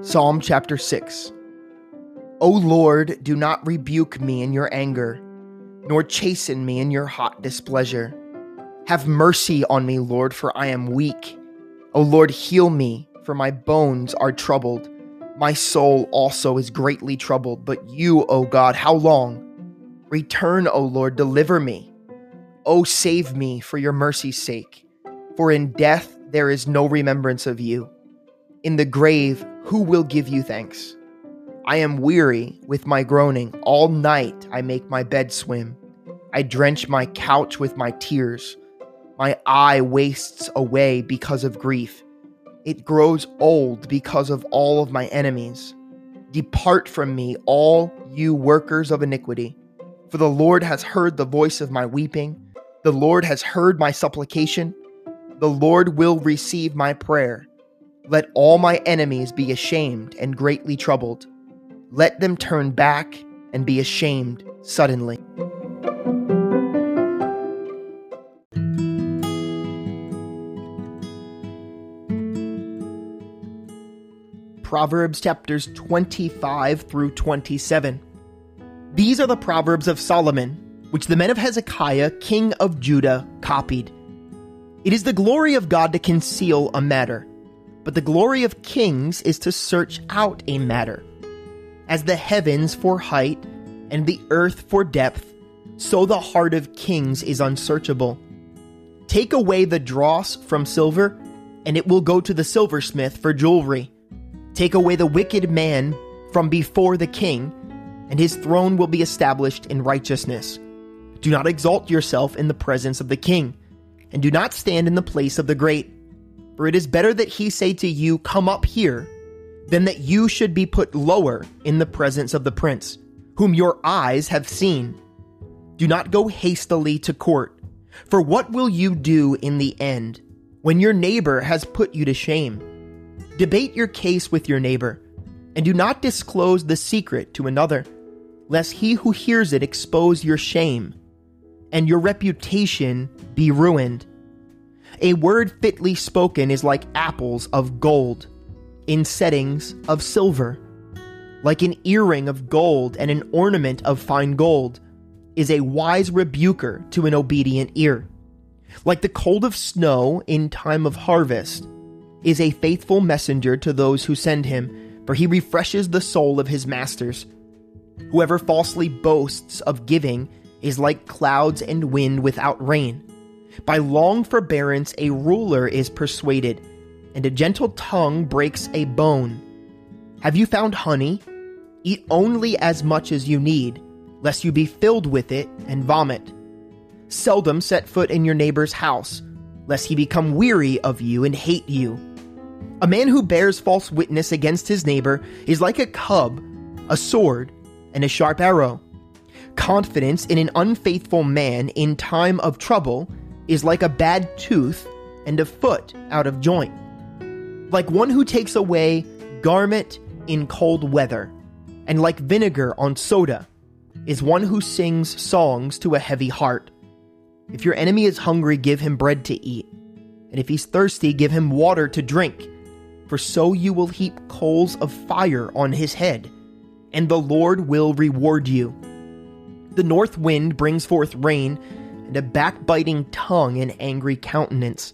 Psalm chapter 6 O Lord, do not rebuke me in your anger, nor chasten me in your hot displeasure. Have mercy on me, Lord, for I am weak. O Lord, heal me, for my bones are troubled. My soul also is greatly troubled, but you, O God, how long? Return, O Lord, deliver me. O save me for your mercy's sake, for in death there is no remembrance of you. In the grave, who will give you thanks? I am weary with my groaning. All night I make my bed swim. I drench my couch with my tears. My eye wastes away because of grief. It grows old because of all of my enemies. Depart from me, all you workers of iniquity. For the Lord has heard the voice of my weeping. The Lord has heard my supplication. The Lord will receive my prayer. Let all my enemies be ashamed and greatly troubled. Let them turn back and be ashamed suddenly. Proverbs chapters 25 through 27. These are the Proverbs of Solomon, which the men of Hezekiah, king of Judah, copied. It is the glory of God to conceal a matter, but the glory of kings is to search out a matter. As the heavens for height and the earth for depth, so the heart of kings is unsearchable. Take away the dross from silver, and it will go to the silversmith for jewelry Take away the wicked man from before the king, and his throne will be established in righteousness. Do not exalt yourself in the presence of the king, and do not stand in the place of the great. For it is better that he say to you, Come up here, than that you should be put lower in the presence of the prince, whom your eyes have seen. Do not go hastily to court, for what will you do in the end, when your neighbor has put you to shame? Debate your case with your neighbor, and do not disclose the secret to another, lest he who hears it expose your shame, and your reputation be ruined. A word fitly spoken is like apples of gold in settings of silver. Like an earring of gold and an ornament of fine gold is a wise rebuker to an obedient ear. Like the cold of snow in time of harvest is a faithful messenger to those who send him, for he refreshes the soul of his masters. Whoever falsely boasts of giving is like clouds and wind without rain. By long forbearance, a ruler is persuaded, and a gentle tongue breaks a bone. Have you found honey? Eat only as much as you need, lest you be filled with it and vomit. Seldom set foot in your neighbor's house, lest he become weary of you and hate you. A man who bears false witness against his neighbor is like a cub, a sword, and a sharp arrow. Confidence in an unfaithful man in time of trouble is like a bad tooth and a foot out of joint. Like one who takes away garment in cold weather, and like vinegar on soda, is one who sings songs to a heavy heart. If your enemy is hungry, give him bread to eat, and if he's thirsty, give him water to drink for so you will heap coals of fire on his head, and the Lord will reward you. The north wind brings forth rain, and a backbiting tongue and angry countenance.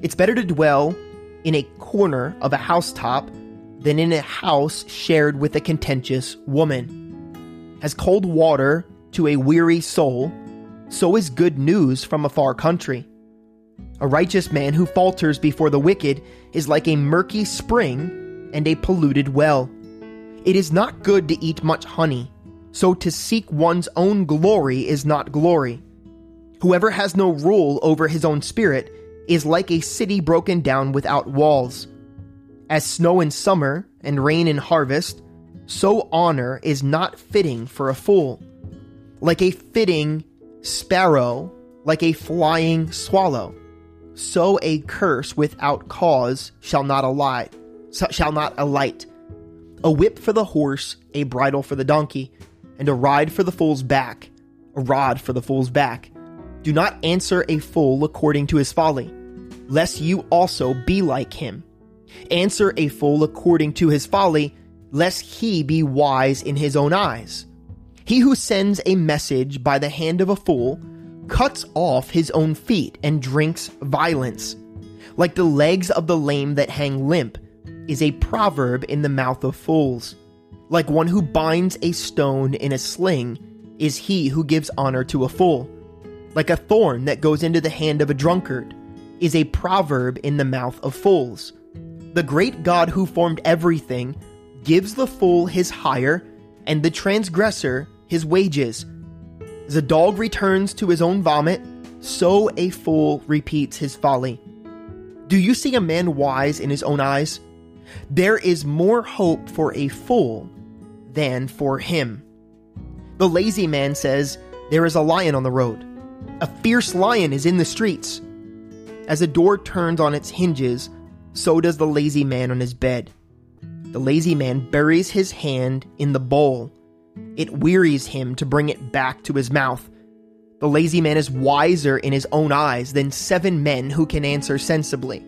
It's better to dwell in a corner of a housetop than in a house shared with a contentious woman. As cold water to a weary soul, so is good news from a far country. A righteous man who falters before the wicked is like a murky spring and a polluted well. It is not good to eat much honey, so to seek one's own glory is not glory. Whoever has no rule over his own spirit is like a city broken down without walls. As snow in summer and rain in harvest, so honor is not fitting for a fool. Like a fitting sparrow, like a flying swallow so a curse without cause shall not alight, shall not alight. A whip for the horse, a bridle for the donkey, and a ride for the fool's back, a rod for the fool's back. Do not answer a fool according to his folly, lest you also be like him. Answer a fool according to his folly, lest he be wise in his own eyes. He who sends a message by the hand of a fool cuts off his own feet and drinks violence. Like the legs of the lame that hang limp is a proverb in the mouth of fools. Like one who binds a stone in a sling is he who gives honor to a fool. Like a thorn that goes into the hand of a drunkard is a proverb in the mouth of fools. The great God who formed everything gives the fool his hire and the transgressor his wages. As a dog returns to his own vomit, so a fool repeats his folly. Do you see a man wise in his own eyes? There is more hope for a fool than for him. The lazy man says, There is a lion on the road. A fierce lion is in the streets. As a door turns on its hinges, so does the lazy man on his bed. The lazy man buries his hand in the bowl. It wearies him to bring it back to his mouth. The lazy man is wiser in his own eyes than seven men who can answer sensibly.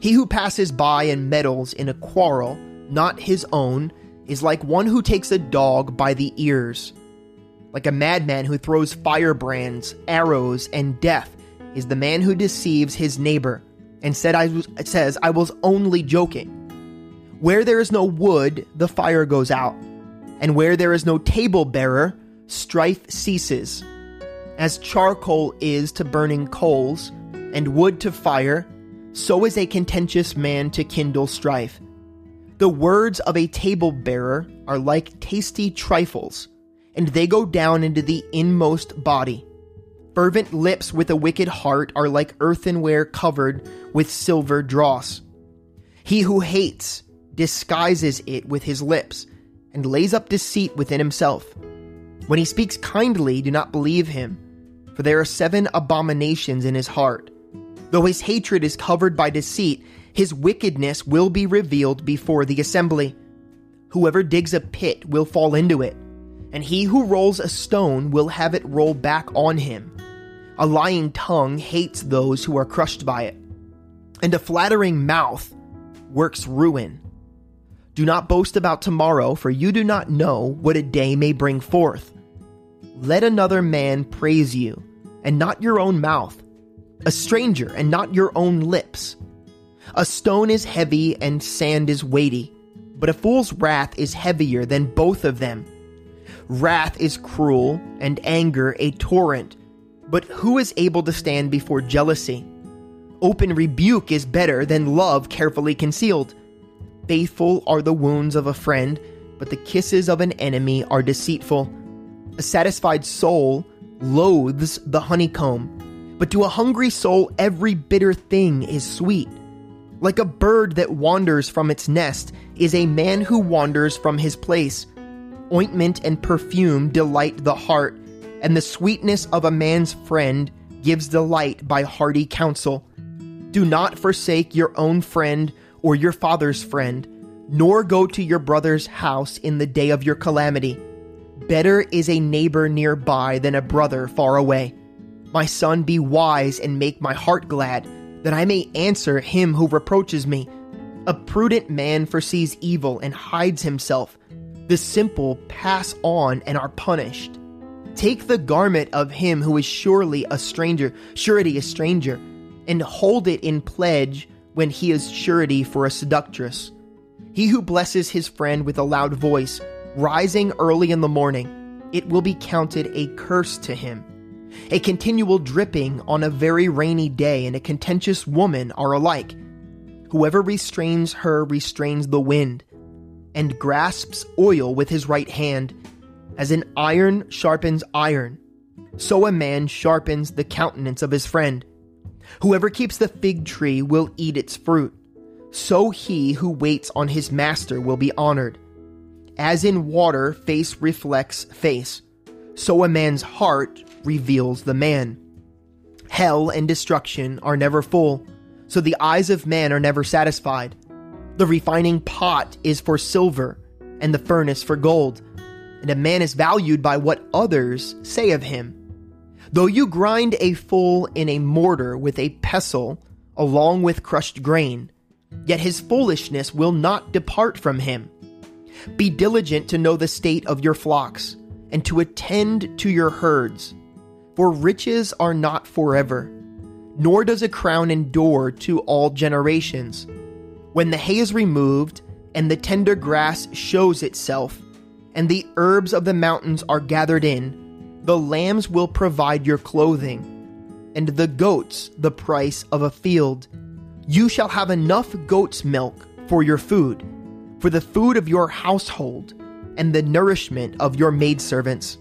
He who passes by and meddles in a quarrel, not his own, is like one who takes a dog by the ears. Like a madman who throws firebrands, arrows, and death is the man who deceives his neighbor and said I was, says, I was only joking. Where there is no wood, the fire goes out, and where there is no table bearer, strife ceases. As charcoal is to burning coals, and wood to fire, so is a contentious man to kindle strife. The words of a table bearer are like tasty trifles, and they go down into the inmost body. Fervent lips with a wicked heart are like earthenware covered with silver dross. He who hates disguises it with his lips and lays up deceit within himself. When he speaks kindly, do not believe him, for there are seven abominations in his heart. Though his hatred is covered by deceit, his wickedness will be revealed before the assembly. Whoever digs a pit will fall into it, and he who rolls a stone will have it roll back on him. A lying tongue hates those who are crushed by it, and a flattering mouth works ruin. Do not boast about tomorrow, for you do not know what a day may bring forth. Let another man praise you, and not your own mouth, a stranger, and not your own lips. A stone is heavy, and sand is weighty, but a fool's wrath is heavier than both of them. Wrath is cruel, and anger a torrent. But who is able to stand before jealousy? Open rebuke is better than love carefully concealed. Faithful are the wounds of a friend, but the kisses of an enemy are deceitful. A satisfied soul loathes the honeycomb, but to a hungry soul every bitter thing is sweet. Like a bird that wanders from its nest is a man who wanders from his place. Ointment and perfume delight the heart, and the sweetness of a man's friend gives delight by hearty counsel. Do not forsake your own friend or your father's friend, nor go to your brother's house in the day of your calamity. Better is a neighbor nearby than a brother far away. My son, be wise and make my heart glad, that I may answer him who reproaches me. A prudent man foresees evil and hides himself. The simple pass on and are punished. Take the garment of him who is surely a stranger, surety a stranger, and hold it in pledge when he is surety for a seductress. He who blesses his friend with a loud voice, rising early in the morning, it will be counted a curse to him. A continual dripping on a very rainy day and a contentious woman are alike. Whoever restrains her restrains the wind, and grasps oil with his right hand as an iron sharpens iron, so a man sharpens the countenance of his friend. Whoever keeps the fig tree will eat its fruit. So he who waits on his master will be honored. As in water, face reflects face, so a man's heart reveals the man. Hell and destruction are never full, so the eyes of man are never satisfied. The refining pot is for silver, and the furnace for gold and a man is valued by what others say of him. Though you grind a fool in a mortar with a pestle, along with crushed grain, yet his foolishness will not depart from him. Be diligent to know the state of your flocks, and to attend to your herds. For riches are not forever, nor does a crown endure to all generations. When the hay is removed, and the tender grass shows itself, and the herbs of the mountains are gathered in, the lambs will provide your clothing, and the goats the price of a field. You shall have enough goat's milk for your food, for the food of your household, and the nourishment of your maidservants.